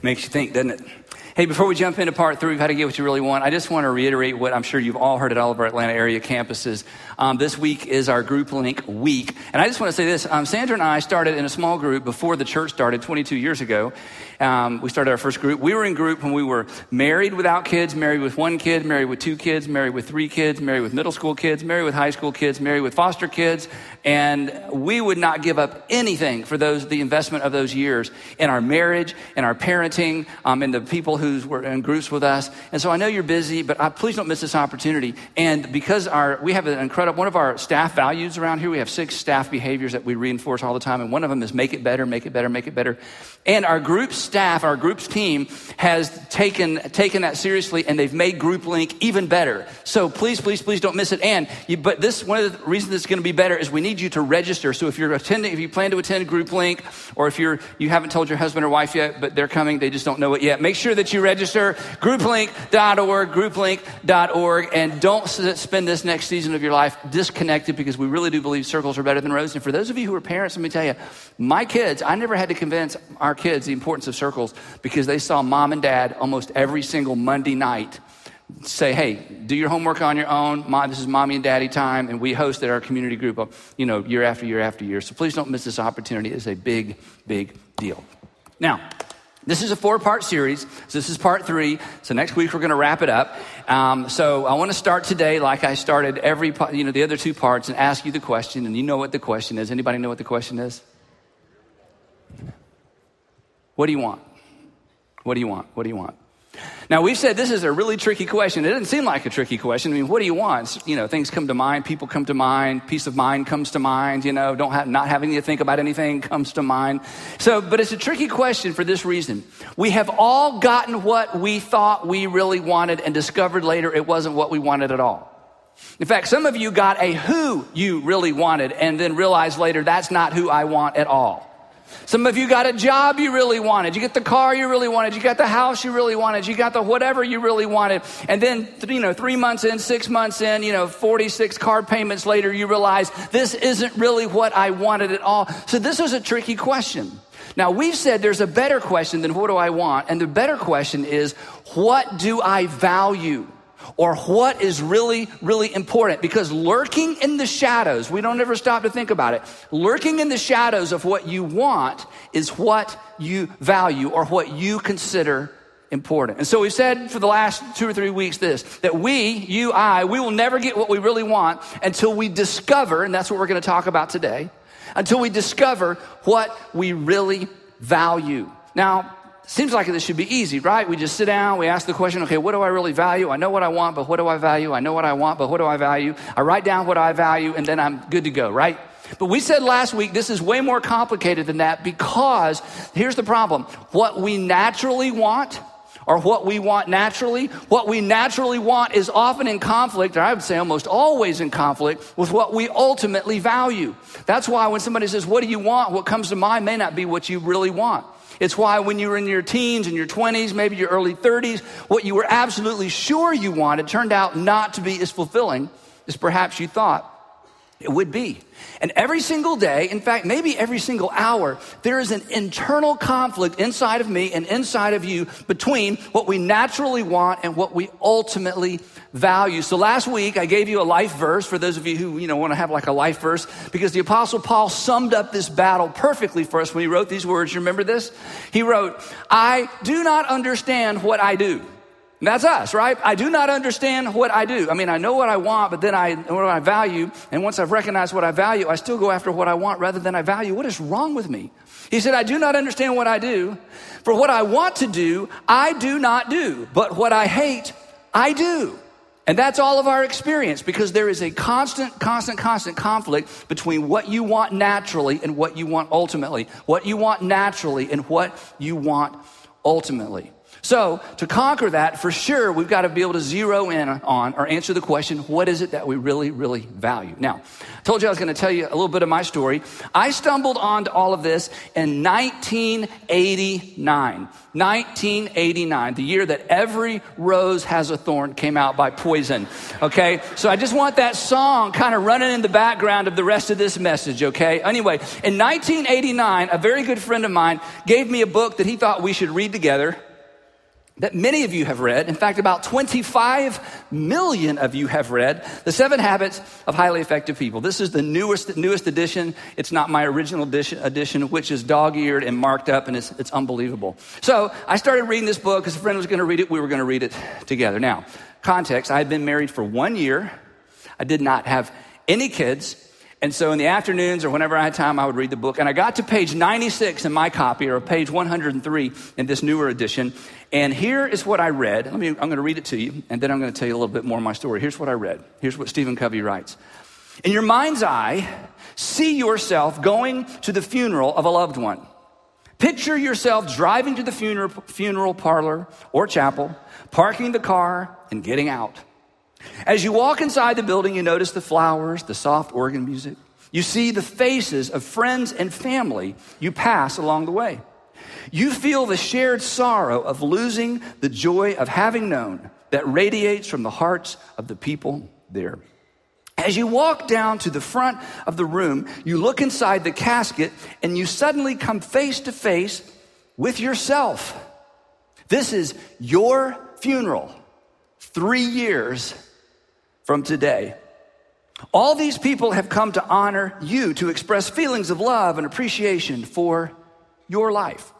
Makes you think, doesn't it? Hey, before we jump into part three, we've had to get what you really want. I just want to reiterate what I'm sure you've all heard at all of our Atlanta area campuses. Um, this week is our Group Link week. And I just want to say this um, Sandra and I started in a small group before the church started 22 years ago. Um, we started our first group. We were in group when we were married without kids, married with one kid, married with two kids, married with three kids, married with middle school kids, married with high school kids, married with foster kids. And we would not give up anything for those, the investment of those years in our marriage, in our parenting, um, in the people who were in groups with us. And so I know you're busy, but I, please don't miss this opportunity. And because our, we have an incredible, one of our staff values around here, we have six staff behaviors that we reinforce all the time. And one of them is make it better, make it better, make it better. And our group staff, our group's team has taken, taken that seriously and they've made Group Link even better. So please, please, please don't miss it. And, you, but this, one of the reasons it's going to be better is we need you to register. So if you're attending, if you plan to attend Group Link, or if you're, you haven't told your husband or wife yet, but they're coming, they just don't know it yet, make sure that you register grouplink.org, grouplink.org, and don't spend this next season of your life disconnected because we really do believe circles are better than rows. And for those of you who are parents, let me tell you, my kids, I never had to convince our kids the importance of circles because they saw mom and dad almost every single Monday night say, hey, do your homework on your own. Mom, this is mommy and daddy time. And we host at our community group, uh, you know, year after year after year. So please don't miss this opportunity. It's a big, big deal. Now, this is a four part series. So this is part three. So next week we're going to wrap it up. Um, so I want to start today, like I started every, you know, the other two parts, and ask you the question. And you know what the question is. Anybody know what the question is? What do you want? What do you want? What do you want? Now, we've said this is a really tricky question. It doesn't seem like a tricky question. I mean, what do you want? You know, things come to mind, people come to mind, peace of mind comes to mind, you know, don't have, not having to think about anything comes to mind. So, but it's a tricky question for this reason. We have all gotten what we thought we really wanted and discovered later it wasn't what we wanted at all. In fact, some of you got a who you really wanted and then realized later that's not who I want at all. Some of you got a job you really wanted. You get the car you really wanted. You got the house you really wanted. You got the whatever you really wanted. And then, you know, three months in, six months in, you know, 46 car payments later, you realize this isn't really what I wanted at all. So this was a tricky question. Now, we've said there's a better question than what do I want? And the better question is, what do I value? Or what is really, really important. Because lurking in the shadows, we don't ever stop to think about it. Lurking in the shadows of what you want is what you value or what you consider important. And so we've said for the last two or three weeks this that we, you, I, we will never get what we really want until we discover, and that's what we're going to talk about today, until we discover what we really value. Now, Seems like this should be easy, right? We just sit down, we ask the question, okay, what do I really value? I know what I want, but what do I value? I know what I want, but what do I value? I write down what I value, and then I'm good to go, right? But we said last week this is way more complicated than that because here's the problem. What we naturally want or what we want naturally, what we naturally want is often in conflict, or I would say almost always in conflict with what we ultimately value. That's why when somebody says, What do you want? what comes to mind may not be what you really want. It's why when you were in your teens and your 20s, maybe your early 30s, what you were absolutely sure you wanted turned out not to be as fulfilling as perhaps you thought it would be. And every single day, in fact, maybe every single hour, there is an internal conflict inside of me and inside of you between what we naturally want and what we ultimately value. So last week I gave you a life verse for those of you who, you know, want to have like a life verse because the apostle Paul summed up this battle perfectly for us when he wrote these words. You remember this? He wrote, I do not understand what I do. That's us, right? I do not understand what I do. I mean, I know what I want, but then I what I value, and once I've recognized what I value, I still go after what I want rather than I value. What is wrong with me? He said, I do not understand what I do. For what I want to do, I do not do. But what I hate, I do. And that's all of our experience because there is a constant, constant, constant conflict between what you want naturally and what you want ultimately. What you want naturally and what you want ultimately. So, to conquer that, for sure, we've got to be able to zero in on or answer the question what is it that we really, really value? Now, I told you I was going to tell you a little bit of my story. I stumbled onto all of this in 1989. 1989, the year that Every Rose Has a Thorn came out by Poison. Okay? So I just want that song kind of running in the background of the rest of this message, okay? Anyway, in 1989, a very good friend of mine gave me a book that he thought we should read together that many of you have read. In fact, about 25 million of you have read The Seven Habits of Highly Effective People. This is the newest, newest edition. It's not my original edition, edition which is dog eared and marked up, and it's, it's unbelievable. So I started reading this book because a friend was going to read it. We were going to read it together. Now, context I had been married for one year, I did not have any kids. And so in the afternoons or whenever I had time, I would read the book. And I got to page 96 in my copy or page 103 in this newer edition. And here is what I read. Let me, I'm going to read it to you, and then I'm going to tell you a little bit more of my story. Here's what I read. Here's what Stephen Covey writes. In your mind's eye, see yourself going to the funeral of a loved one. Picture yourself driving to the funeral, funeral parlor or chapel, parking the car, and getting out. As you walk inside the building, you notice the flowers, the soft organ music. You see the faces of friends and family you pass along the way. You feel the shared sorrow of losing the joy of having known that radiates from the hearts of the people there. As you walk down to the front of the room, you look inside the casket and you suddenly come face to face with yourself. This is your funeral, three years from today. All these people have come to honor you, to express feelings of love and appreciation for your life.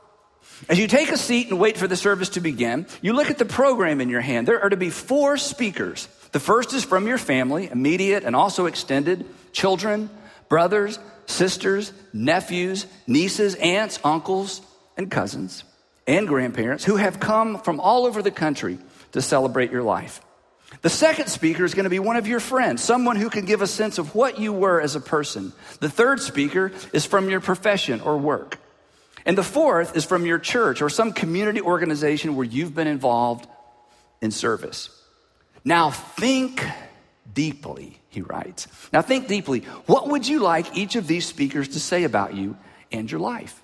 As you take a seat and wait for the service to begin, you look at the program in your hand. There are to be four speakers. The first is from your family, immediate and also extended, children, brothers, sisters, nephews, nieces, aunts, uncles, and cousins, and grandparents who have come from all over the country to celebrate your life. The second speaker is going to be one of your friends, someone who can give a sense of what you were as a person. The third speaker is from your profession or work. And the fourth is from your church or some community organization where you've been involved in service. Now think deeply, he writes. Now think deeply. What would you like each of these speakers to say about you and your life?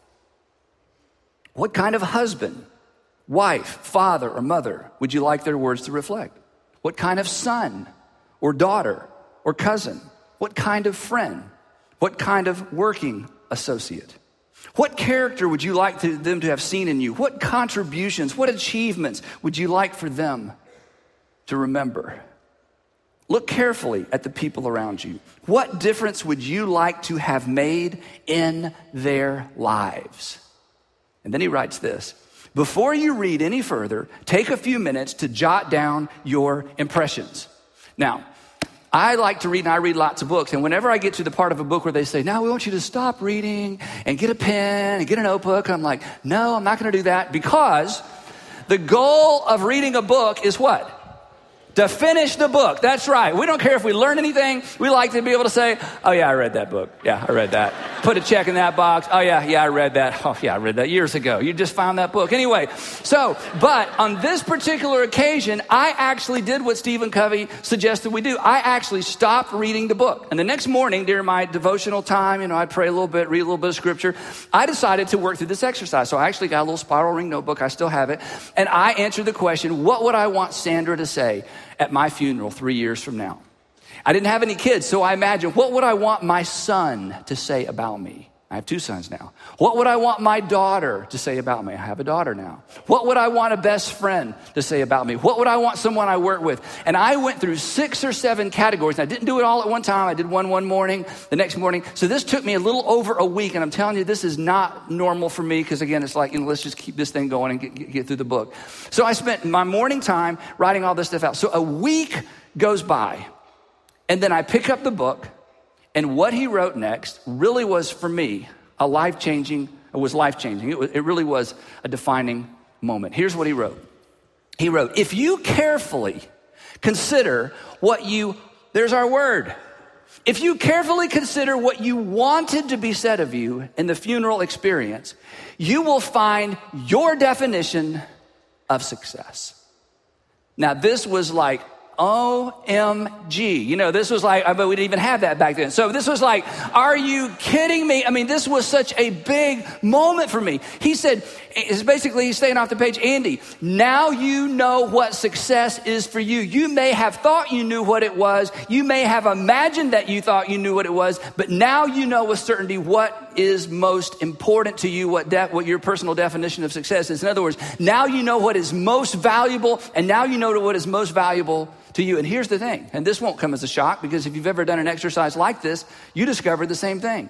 What kind of husband, wife, father, or mother would you like their words to reflect? What kind of son or daughter or cousin? What kind of friend? What kind of working associate? What character would you like to, them to have seen in you? What contributions, what achievements would you like for them to remember? Look carefully at the people around you. What difference would you like to have made in their lives? And then he writes this before you read any further, take a few minutes to jot down your impressions. Now, I like to read and I read lots of books. And whenever I get to the part of a book where they say, now we want you to stop reading and get a pen and get a notebook, I'm like, no, I'm not going to do that because the goal of reading a book is what? To finish the book. That's right. We don't care if we learn anything. We like to be able to say, oh, yeah, I read that book. Yeah, I read that. Put a check in that box. Oh, yeah, yeah, I read that. Oh, yeah, I read that years ago. You just found that book. Anyway, so, but on this particular occasion, I actually did what Stephen Covey suggested we do. I actually stopped reading the book. And the next morning, during my devotional time, you know, I'd pray a little bit, read a little bit of scripture. I decided to work through this exercise. So I actually got a little spiral ring notebook. I still have it. And I answered the question, what would I want Sandra to say at my funeral three years from now. I didn't have any kids, so I imagine what would I want my son to say about me? I have two sons now. What would I want my daughter to say about me? I have a daughter now. What would I want a best friend to say about me? What would I want someone I work with? And I went through six or seven categories. I didn't do it all at one time. I did one one morning, the next morning. So this took me a little over a week. And I'm telling you, this is not normal for me because, again, it's like, you know, let's just keep this thing going and get, get, get through the book. So I spent my morning time writing all this stuff out. So a week goes by. And then I pick up the book and what he wrote next really was for me a life changing, it was life changing. It, it really was a defining moment. Here's what he wrote He wrote, If you carefully consider what you, there's our word. If you carefully consider what you wanted to be said of you in the funeral experience, you will find your definition of success. Now, this was like OMG. You know, this was like, but we didn't even have that back then. So this was like, are you kidding me? I mean, this was such a big moment for me. He said, is basically he's staying off the page, Andy, now you know what success is for you. You may have thought you knew what it was. You may have imagined that you thought you knew what it was, but now you know with certainty what is most important to you, what, de- what your personal definition of success is. In other words, now you know what is most valuable, and now you know what is most valuable to you. And here's the thing, and this won't come as a shock because if you've ever done an exercise like this, you discovered the same thing.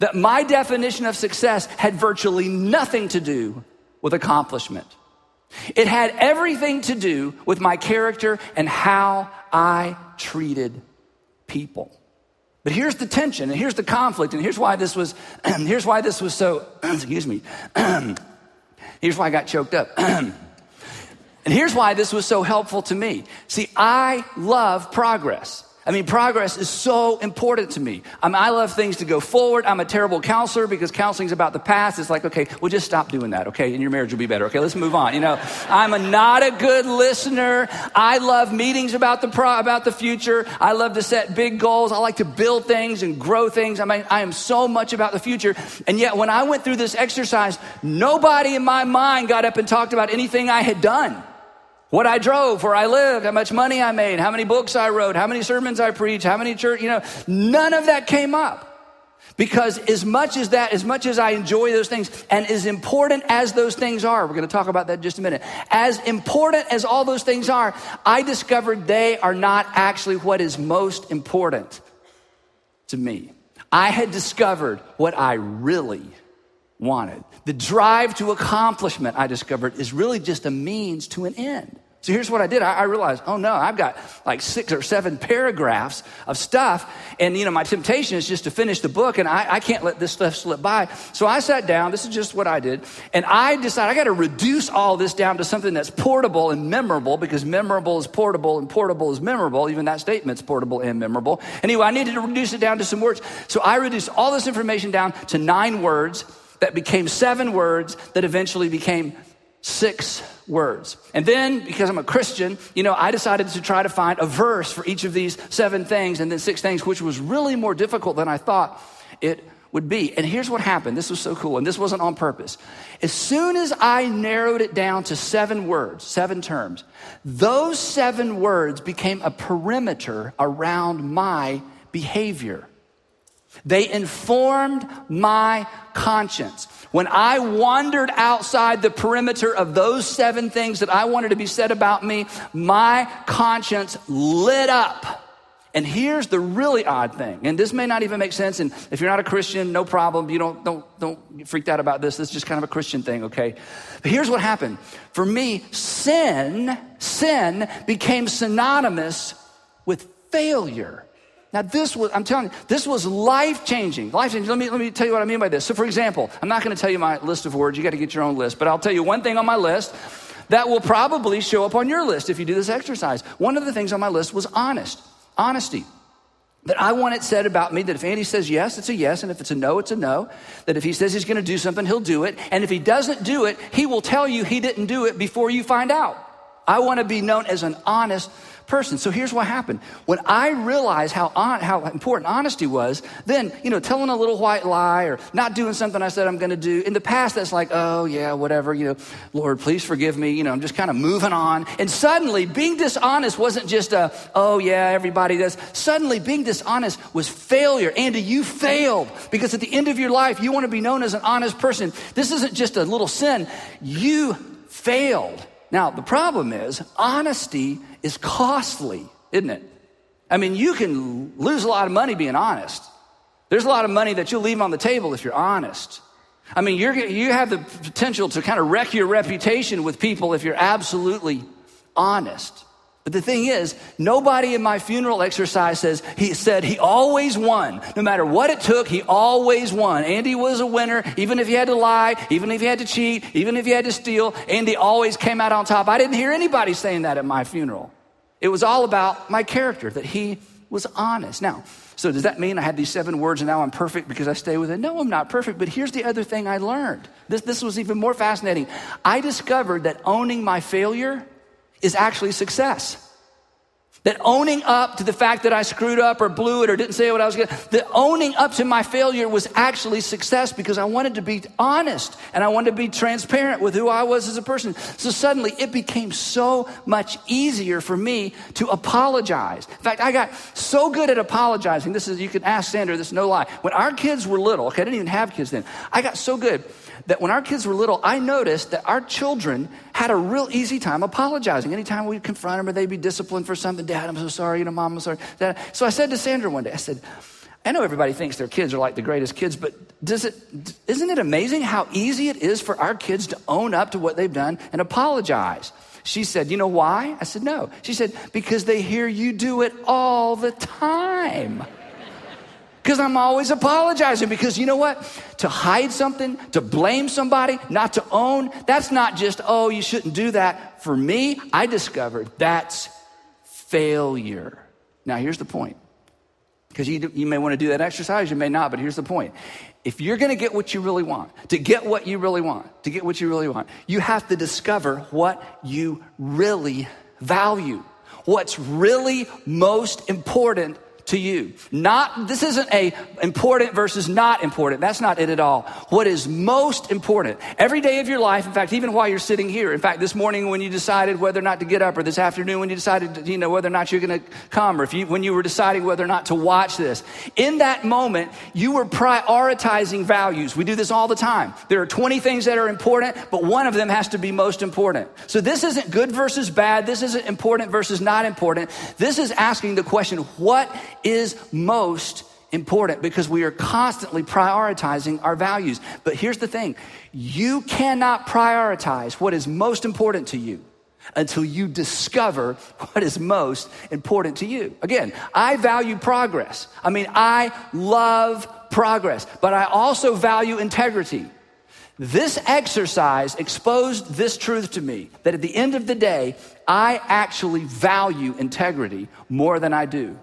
That my definition of success had virtually nothing to do with accomplishment. It had everything to do with my character and how I treated people. But here's the tension, and here's the conflict, and here's why this was, here's why this was so, excuse me, here's why I got choked up. And here's why this was so helpful to me. See, I love progress. I mean, progress is so important to me. I, mean, I love things to go forward. I'm a terrible counselor because counseling is about the past. It's like, okay, we'll just stop doing that, okay? And your marriage will be better. Okay, let's move on. You know, I'm a, not a good listener. I love meetings about the pro, about the future. I love to set big goals. I like to build things and grow things. I mean, I am so much about the future. And yet, when I went through this exercise, nobody in my mind got up and talked about anything I had done what I drove, where I lived, how much money I made, how many books I wrote, how many sermons I preached, how many church, you know, none of that came up. Because as much as that, as much as I enjoy those things, and as important as those things are, we're going to talk about that in just a minute. As important as all those things are, I discovered they are not actually what is most important to me. I had discovered what I really wanted. The drive to accomplishment, I discovered, is really just a means to an end. So here's what I did. I, realized, oh no, I've got like six or seven paragraphs of stuff. And, you know, my temptation is just to finish the book and I, I can't let this stuff slip by. So I sat down. This is just what I did. And I decided I got to reduce all this down to something that's portable and memorable because memorable is portable and portable is memorable. Even that statement's portable and memorable. Anyway, I needed to reduce it down to some words. So I reduced all this information down to nine words that became seven words that eventually became six words. And then, because I'm a Christian, you know, I decided to try to find a verse for each of these seven things and then six things, which was really more difficult than I thought it would be. And here's what happened. This was so cool, and this wasn't on purpose. As soon as I narrowed it down to seven words, seven terms, those seven words became a perimeter around my behavior. They informed my conscience. When I wandered outside the perimeter of those seven things that I wanted to be said about me, my conscience lit up. And here's the really odd thing, and this may not even make sense. And if you're not a Christian, no problem. You don't don't don't get freaked out about this. This is just kind of a Christian thing, okay? But here's what happened. For me, sin, sin became synonymous with failure. Now, this was, I'm telling you, this was life changing. Life changing. Let me, let me tell you what I mean by this. So, for example, I'm not going to tell you my list of words. You got to get your own list. But I'll tell you one thing on my list that will probably show up on your list if you do this exercise. One of the things on my list was honest, honesty. That I want it said about me that if Andy says yes, it's a yes, and if it's a no, it's a no. That if he says he's going to do something, he'll do it. And if he doesn't do it, he will tell you he didn't do it before you find out. I want to be known as an honest person. So here's what happened. When I realized how, on, how important honesty was, then, you know, telling a little white lie or not doing something I said I'm going to do, in the past, that's like, oh, yeah, whatever, you know, Lord, please forgive me. You know, I'm just kind of moving on. And suddenly, being dishonest wasn't just a, oh, yeah, everybody does. Suddenly, being dishonest was failure. Andy, you failed because at the end of your life, you want to be known as an honest person. This isn't just a little sin. You failed. Now, the problem is, honesty is costly, isn't it? I mean, you can lose a lot of money being honest. There's a lot of money that you'll leave on the table if you're honest. I mean, you're, you have the potential to kind of wreck your reputation with people if you're absolutely honest. But the thing is, nobody in my funeral exercise says he said he always won. No matter what it took, he always won. Andy was a winner, even if he had to lie, even if he had to cheat, even if he had to steal. Andy always came out on top. I didn't hear anybody saying that at my funeral. It was all about my character, that he was honest. Now, so does that mean I had these seven words and now I'm perfect because I stay with it? No, I'm not perfect. But here's the other thing I learned. This, this was even more fascinating. I discovered that owning my failure is actually success. That owning up to the fact that I screwed up or blew it or didn't say what I was going to, that owning up to my failure was actually success because I wanted to be honest and I wanted to be transparent with who I was as a person. So suddenly it became so much easier for me to apologize. In fact, I got so good at apologizing. This is, you can ask Sandra, this is no lie. When our kids were little, okay, I didn't even have kids then. I got so good that when our kids were little, I noticed that our children had a real easy time apologizing. Anytime we'd confront them or they'd be disciplined for something, Dad, I'm so sorry, you know, Mom, I'm sorry. Dad. So I said to Sandra one day, I said, I know everybody thinks their kids are like the greatest kids, but does it, isn't it amazing how easy it is for our kids to own up to what they've done and apologize? She said, You know why? I said, No. She said, Because they hear you do it all the time. Because I'm always apologizing. Because you know what? To hide something, to blame somebody, not to own, that's not just, oh, you shouldn't do that. For me, I discovered that's failure. Now, here's the point. Because you, you may want to do that exercise, you may not, but here's the point. If you're going to get what you really want, to get what you really want, to get what you really want, you have to discover what you really value. What's really most important to you. Not, this isn't a important versus not important. That's not it at all. What is most important every day of your life, in fact, even while you're sitting here, in fact, this morning when you decided whether or not to get up, or this afternoon when you decided, you know, whether or not you're going to come, or if you, when you were deciding whether or not to watch this, in that moment, you were prioritizing values. We do this all the time. There are 20 things that are important, but one of them has to be most important. So this isn't good versus bad. This isn't important versus not important. This is asking the question, what is most important because we are constantly prioritizing our values. But here's the thing you cannot prioritize what is most important to you until you discover what is most important to you. Again, I value progress. I mean, I love progress, but I also value integrity. This exercise exposed this truth to me that at the end of the day, I actually value integrity more than I do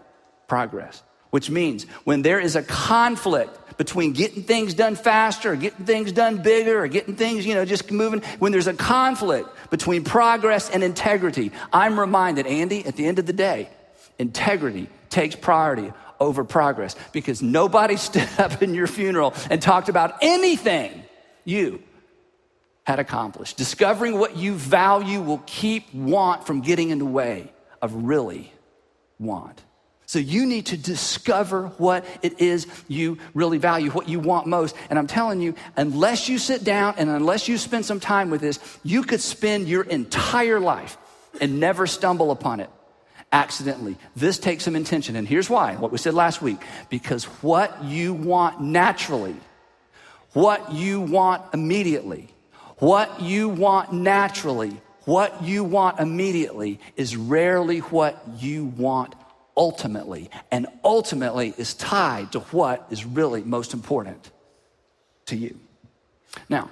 progress, which means when there is a conflict between getting things done faster or getting things done bigger or getting things, you know, just moving, when there's a conflict between progress and integrity, I'm reminded, Andy, at the end of the day, integrity takes priority over progress because nobody stood up in your funeral and talked about anything you had accomplished. Discovering what you value will keep want from getting in the way of really want. So you need to discover what it is you really value, what you want most. And I'm telling you, unless you sit down and unless you spend some time with this, you could spend your entire life and never stumble upon it accidentally. This takes some intention. And here's why what we said last week because what you want naturally, what you want immediately, what you want naturally, what you want immediately is rarely what you want ultimately, and ultimately is tied to what is really most important to you. Now,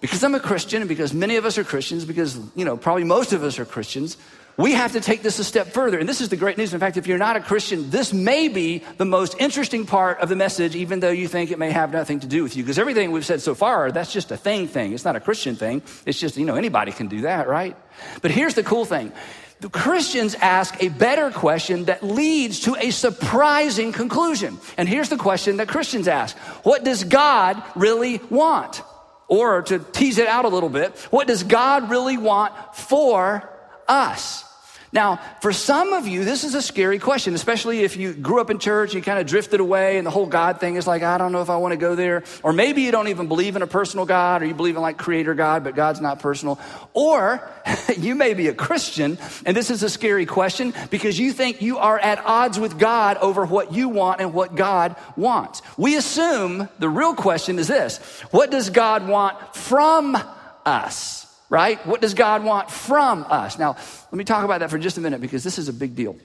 because I'm a Christian and because many of us are Christians, because, you know, probably most of us are Christians, we have to take this a step further. And this is the great news. In fact, if you're not a Christian, this may be the most interesting part of the message, even though you think it may have nothing to do with you. Because everything we've said so far, that's just a thing thing. It's not a Christian thing. It's just, you know, anybody can do that, right? But here's the cool thing the Christians ask a better question that leads to a surprising conclusion. And here's the question that Christians ask What does God really want? Or to tease it out a little bit, what does God really want for us? Now, for some of you, this is a scary question, especially if you grew up in church, you kind of drifted away, and the whole God thing is like, I don't know if I want to go there. Or maybe you don't even believe in a personal God, or you believe in like creator God, but God's not personal. Or you may be a Christian, and this is a scary question because you think you are at odds with God over what you want and what God wants. We assume the real question is this What does God want from us? Right? What does God want from us? Now, let me talk about that for just a minute because this is a big deal.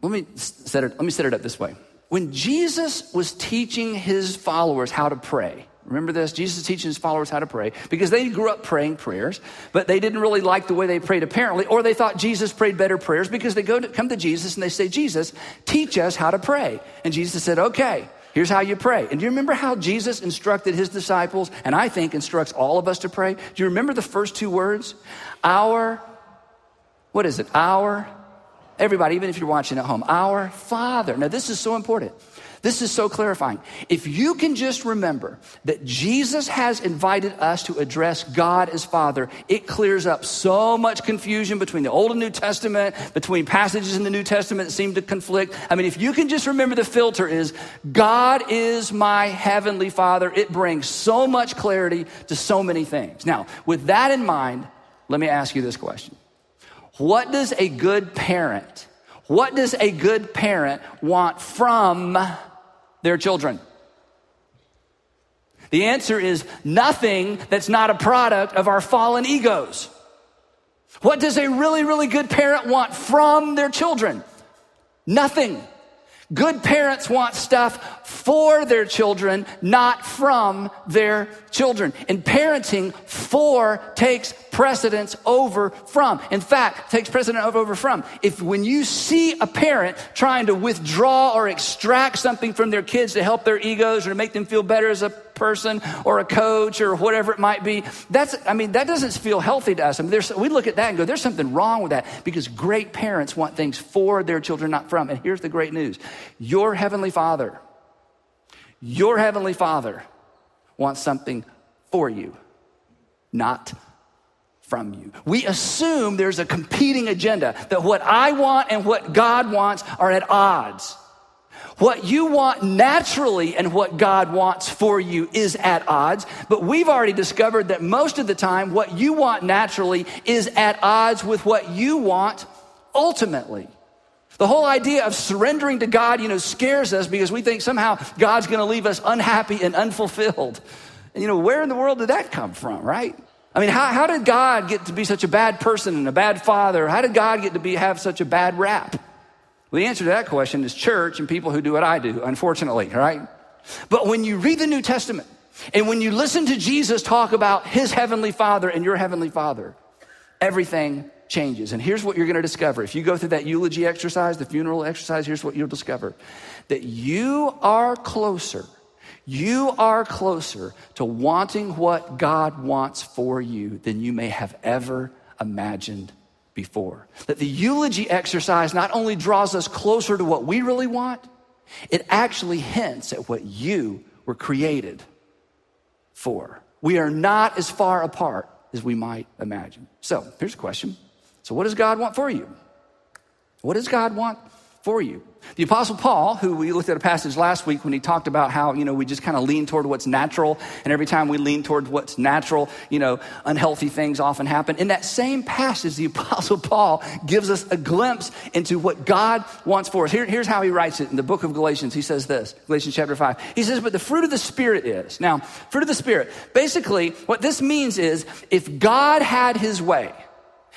Let me set it, let me set it up this way. When Jesus was teaching his followers how to pray, Remember this? Jesus is teaching his followers how to pray because they grew up praying prayers, but they didn't really like the way they prayed apparently, or they thought Jesus prayed better prayers because they go to come to Jesus and they say, Jesus, teach us how to pray. And Jesus said, okay, here's how you pray. And do you remember how Jesus instructed his disciples, and I think instructs all of us to pray? Do you remember the first two words? Our, what is it? Our, everybody, even if you're watching at home, our Father. Now, this is so important. This is so clarifying. If you can just remember that Jesus has invited us to address God as Father, it clears up so much confusion between the Old and New Testament, between passages in the New Testament that seem to conflict. I mean, if you can just remember the filter is God is my heavenly Father, it brings so much clarity to so many things. Now, with that in mind, let me ask you this question. What does a good parent what does a good parent want from their children? The answer is nothing that's not a product of our fallen egos. What does a really, really good parent want from their children? Nothing. Good parents want stuff for their children, not from their children. And parenting for takes precedence over from. In fact, takes precedence over, from. If when you see a parent trying to withdraw or extract something from their kids to help their egos or to make them feel better as a person or a coach or whatever it might be, that's, I mean, that doesn't feel healthy to us. I mean, we look at that and go, there's something wrong with that because great parents want things for their children, not from. And here's the great news. Your heavenly father, your heavenly father wants something for you, not from you. We assume there's a competing agenda, that what I want and what God wants are at odds. What you want naturally and what God wants for you is at odds, but we've already discovered that most of the time what you want naturally is at odds with what you want ultimately. The whole idea of surrendering to God, you know, scares us because we think somehow God's going to leave us unhappy and unfulfilled. And, you know, where in the world did that come from, right? I mean, how, how did God get to be such a bad person and a bad father? How did God get to be, have such a bad rap? Well, the answer to that question is church and people who do what I do, unfortunately, right? But when you read the New Testament and when you listen to Jesus talk about his heavenly father and your heavenly father, everything changes. And here's what you're going to discover. If you go through that eulogy exercise, the funeral exercise, here's what you'll discover that you are closer you are closer to wanting what God wants for you than you may have ever imagined before. That the eulogy exercise not only draws us closer to what we really want, it actually hints at what you were created for. We are not as far apart as we might imagine. So here's a question. So, what does God want for you? What does God want for you? The Apostle Paul, who we looked at a passage last week when he talked about how, you know, we just kind of lean toward what's natural, and every time we lean toward what's natural, you know, unhealthy things often happen. In that same passage, the Apostle Paul gives us a glimpse into what God wants for us. Here, here's how he writes it in the book of Galatians. He says this, Galatians chapter 5. He says, But the fruit of the Spirit is. Now, fruit of the Spirit, basically, what this means is if God had his way,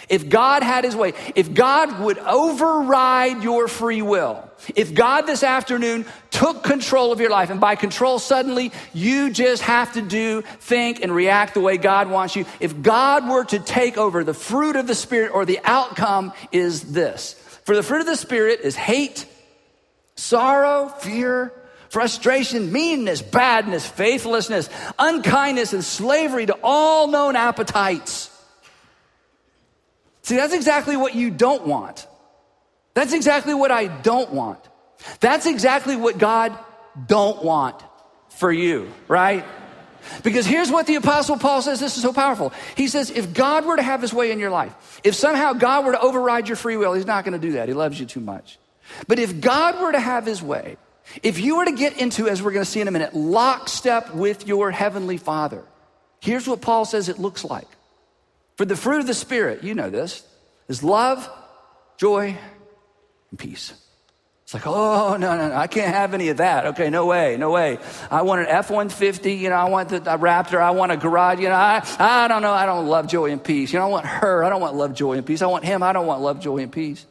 if God had his way, if God would override your free will, if God this afternoon took control of your life, and by control, suddenly you just have to do, think, and react the way God wants you. If God were to take over the fruit of the Spirit, or the outcome is this. For the fruit of the Spirit is hate, sorrow, fear, frustration, meanness, badness, faithlessness, unkindness, and slavery to all known appetites. See, that's exactly what you don't want. That's exactly what I don't want. That's exactly what God don't want for you, right? Because here's what the apostle Paul says, this is so powerful. He says, if God were to have his way in your life, if somehow God were to override your free will, he's not going to do that. He loves you too much. But if God were to have his way, if you were to get into, as we're going to see in a minute, lockstep with your heavenly father, here's what Paul says it looks like. For the fruit of the Spirit, you know this, is love, joy, and peace. It's like, oh, no, no, no, I can't have any of that. Okay, no way, no way. I want an F 150, you know, I want the Raptor, I want a garage, you know, I, I don't know, I don't love joy and peace. You know, I want her, I don't want love, joy, and peace. I want him, I don't want love, joy, and peace.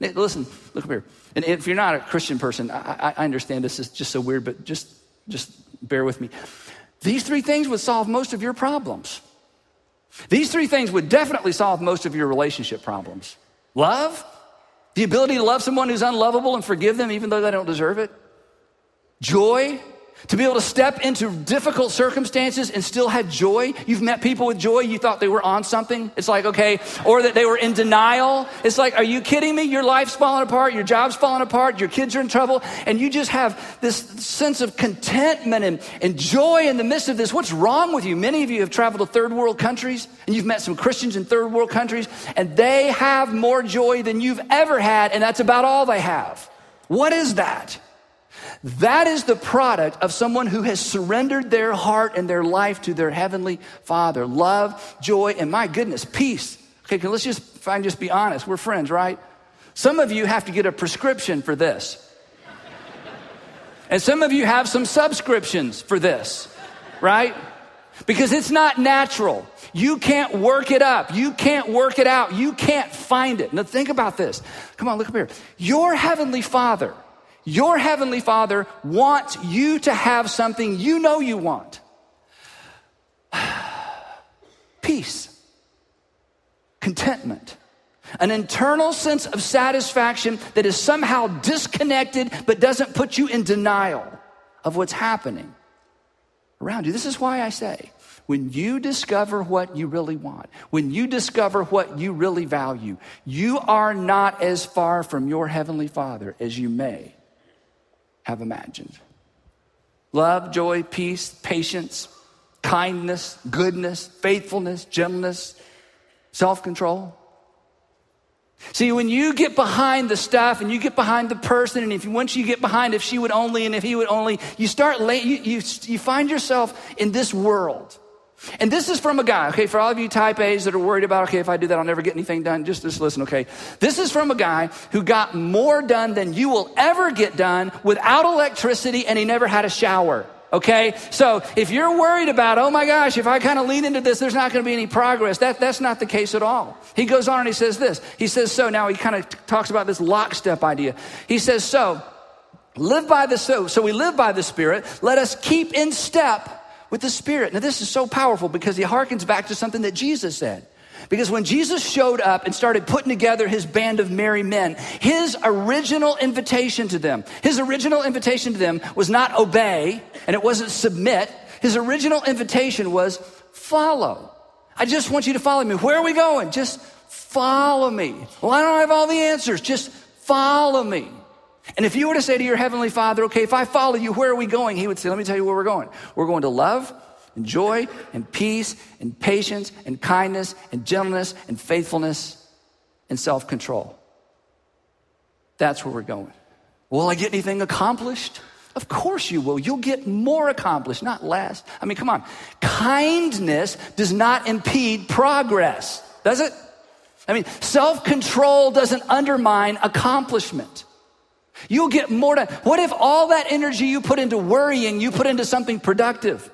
Listen, look up here. And if you're not a Christian person, I, I understand this is just so weird, but just, just bear with me. These three things would solve most of your problems. These three things would definitely solve most of your relationship problems. Love, the ability to love someone who's unlovable and forgive them even though they don't deserve it, joy, to be able to step into difficult circumstances and still have joy. You've met people with joy, you thought they were on something. It's like, okay, or that they were in denial. It's like, are you kidding me? Your life's falling apart, your job's falling apart, your kids are in trouble, and you just have this sense of contentment and, and joy in the midst of this. What's wrong with you? Many of you have traveled to third world countries, and you've met some Christians in third world countries, and they have more joy than you've ever had, and that's about all they have. What is that? That is the product of someone who has surrendered their heart and their life to their heavenly Father. Love, joy, and my goodness, peace. Okay, let's just fine, just be honest. We're friends, right? Some of you have to get a prescription for this. And some of you have some subscriptions for this, right? Because it's not natural. You can't work it up. You can't work it out. You can't find it. Now think about this. Come on, look up here. Your heavenly Father your heavenly father wants you to have something you know you want. Peace, contentment, an internal sense of satisfaction that is somehow disconnected but doesn't put you in denial of what's happening around you. This is why I say, when you discover what you really want, when you discover what you really value, you are not as far from your Heavenly Father as you may have imagined. Love, joy, peace, patience, kindness, goodness, faithfulness, gentleness, self control. See, when you get behind the stuff and you get behind the person, and if you, once you get behind if she would only and if he would only, you start you, you, you find yourself in this world and this is from a guy, okay, for all of you type A's that are worried about, okay, if I do that, I'll never get anything done. Just, just listen, okay. This is from a guy who got more done than you will ever get done without electricity and he never had a shower. Okay? So if you're worried about, oh my gosh, if I kind of lean into this, there's not going to be any progress, that, that's not the case at all. He goes on and he says this. He says, so now he kind of t- talks about this lockstep idea. He says, so live by the so, so we live by the Spirit. Let us keep in step with the Spirit. Now, this is so powerful because he harkens back to something that Jesus said. Because when Jesus showed up and started putting together his band of merry men, his original invitation to them, his original invitation to them was not obey and it wasn't submit. His original invitation was follow. I just want you to follow me. Where are we going? Just follow me. Well, I don't have all the answers. Just follow me. And if you were to say to your Heavenly Father, okay, if I follow you, where are we going? He would say, let me tell you where we're going. We're going to love and joy and peace and patience and kindness and gentleness and faithfulness and self control. That's where we're going. Will I get anything accomplished? Of course you will. You'll get more accomplished, not less. I mean, come on. Kindness does not impede progress, does it? I mean, self control doesn't undermine accomplishment. You'll get more done. What if all that energy you put into worrying, you put into something productive?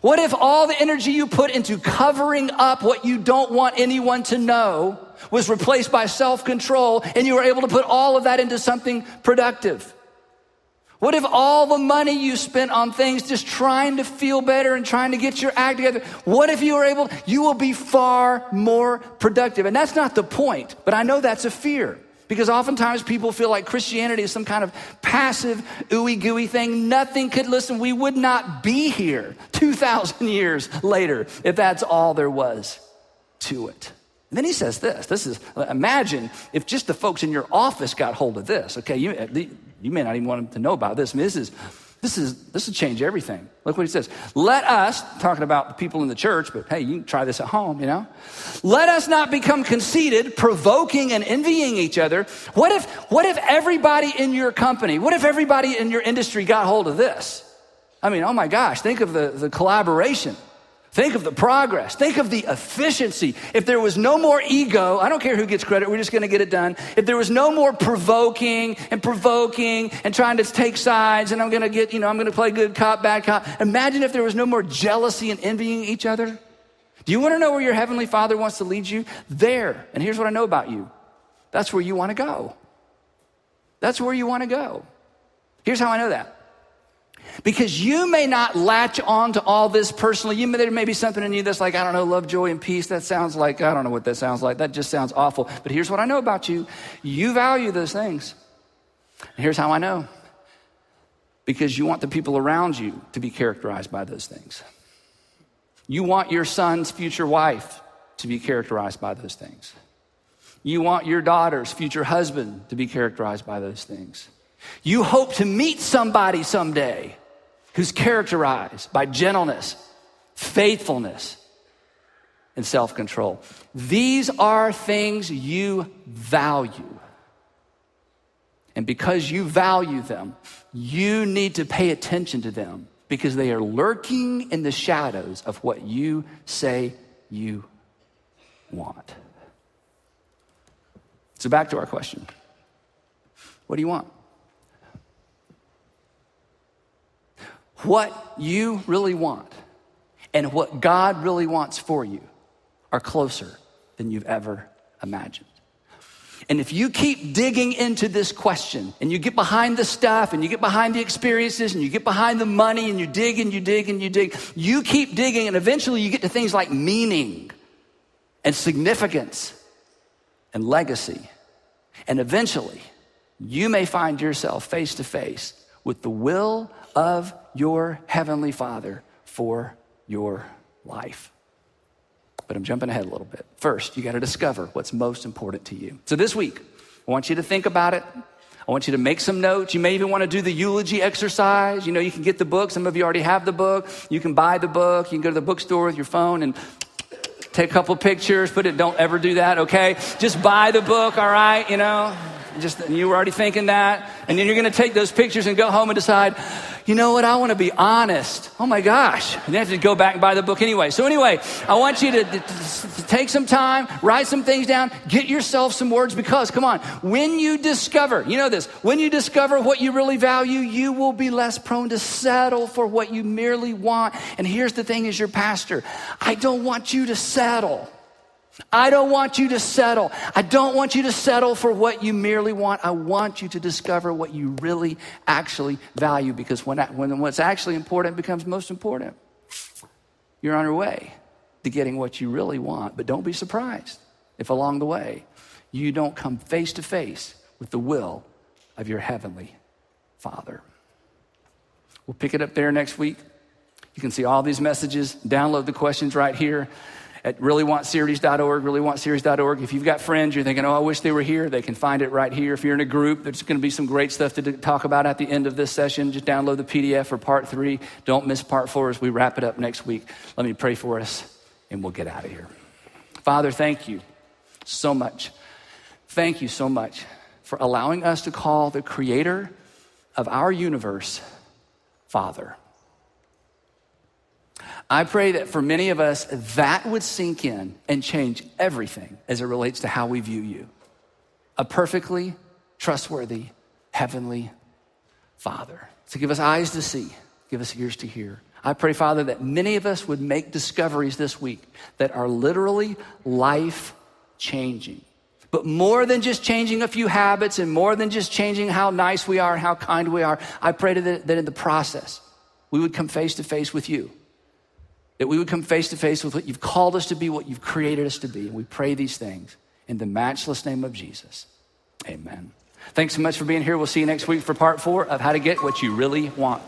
What if all the energy you put into covering up what you don't want anyone to know was replaced by self control and you were able to put all of that into something productive? What if all the money you spent on things just trying to feel better and trying to get your act together? What if you were able, you will be far more productive. And that's not the point, but I know that's a fear. Because oftentimes people feel like Christianity is some kind of passive, ooey gooey thing. Nothing could, listen, we would not be here 2,000 years later if that's all there was to it. And then he says this this is, imagine if just the folks in your office got hold of this, okay? You, you may not even want them to know about this. I mean, this is this is this will change everything. Look what he says. Let us, talking about the people in the church, but hey, you can try this at home, you know. Let us not become conceited, provoking and envying each other. What if what if everybody in your company, what if everybody in your industry got hold of this? I mean, oh my gosh, think of the, the collaboration. Think of the progress. Think of the efficiency. If there was no more ego, I don't care who gets credit, we're just going to get it done. If there was no more provoking and provoking and trying to take sides and I'm going to get, you know, I'm going to play good cop, bad cop. Imagine if there was no more jealousy and envying each other. Do you want to know where your heavenly father wants to lead you? There. And here's what I know about you. That's where you want to go. That's where you want to go. Here's how I know that. Because you may not latch on to all this personally. You may, there may be something in you that's like, I don't know, love, joy, and peace. That sounds like, I don't know what that sounds like. That just sounds awful. But here's what I know about you you value those things. And here's how I know because you want the people around you to be characterized by those things. You want your son's future wife to be characterized by those things. You want your daughter's future husband to be characterized by those things. You hope to meet somebody someday who's characterized by gentleness, faithfulness, and self control. These are things you value. And because you value them, you need to pay attention to them because they are lurking in the shadows of what you say you want. So, back to our question What do you want? What you really want and what God really wants for you are closer than you've ever imagined. And if you keep digging into this question and you get behind the stuff and you get behind the experiences and you get behind the money and you dig and you dig and you dig, you keep digging and eventually you get to things like meaning and significance and legacy. And eventually you may find yourself face to face with the will of your heavenly Father for your life. But I'm jumping ahead a little bit. First, you got to discover what's most important to you. So this week, I want you to think about it. I want you to make some notes. You may even want to do the eulogy exercise. You know, you can get the book. Some of you already have the book. You can buy the book. You can go to the bookstore with your phone and take a couple pictures, put it, don't ever do that, okay? Just buy the book, all right, you know? Just you were already thinking that. And then you're gonna take those pictures and go home and decide, you know what, I want to be honest. Oh my gosh. And you have to go back and buy the book anyway. So, anyway, I want you to, to, to, take some time, write some things down, get yourself some words because, come on, when you discover, you know this, when you discover what you really value, you will be less prone to settle for what you merely want. And here's the thing as your pastor I don't want you to settle. I don't want you to settle. I don't want you to settle for what you merely want. I want you to discover what you really actually value because when, when what's actually important becomes most important, you're on your way to getting what you really want. But don't be surprised if along the way you don't come face to face with the will of your heavenly Father. We'll pick it up there next week. You can see all these messages, download the questions right here at reallyWantSeries.org, reallyWantSeries.org. If you've got friends, you're thinking, oh, I wish they were here, they can find it right here. If you're in a group, there's going to be some great stuff to talk about at the end of this session. Just download the PDF for part three. Don't miss part four as we wrap it up next week. Let me pray for us, and we'll get out of here. Father, thank you so much. Thank you so much for allowing us to call the creator of our universe Father. I pray that for many of us, that would sink in and change everything as it relates to how we view you. A perfectly trustworthy, heavenly Father. So give us eyes to see, give us ears to hear. I pray, Father, that many of us would make discoveries this week that are literally life changing. But more than just changing a few habits and more than just changing how nice we are and how kind we are, I pray that, that in the process, we would come face to face with you that we would come face to face with what you've called us to be, what you've created us to be. And we pray these things in the matchless name of Jesus. Amen. Thanks so much for being here. We'll see you next week for part four of how to get what you really want.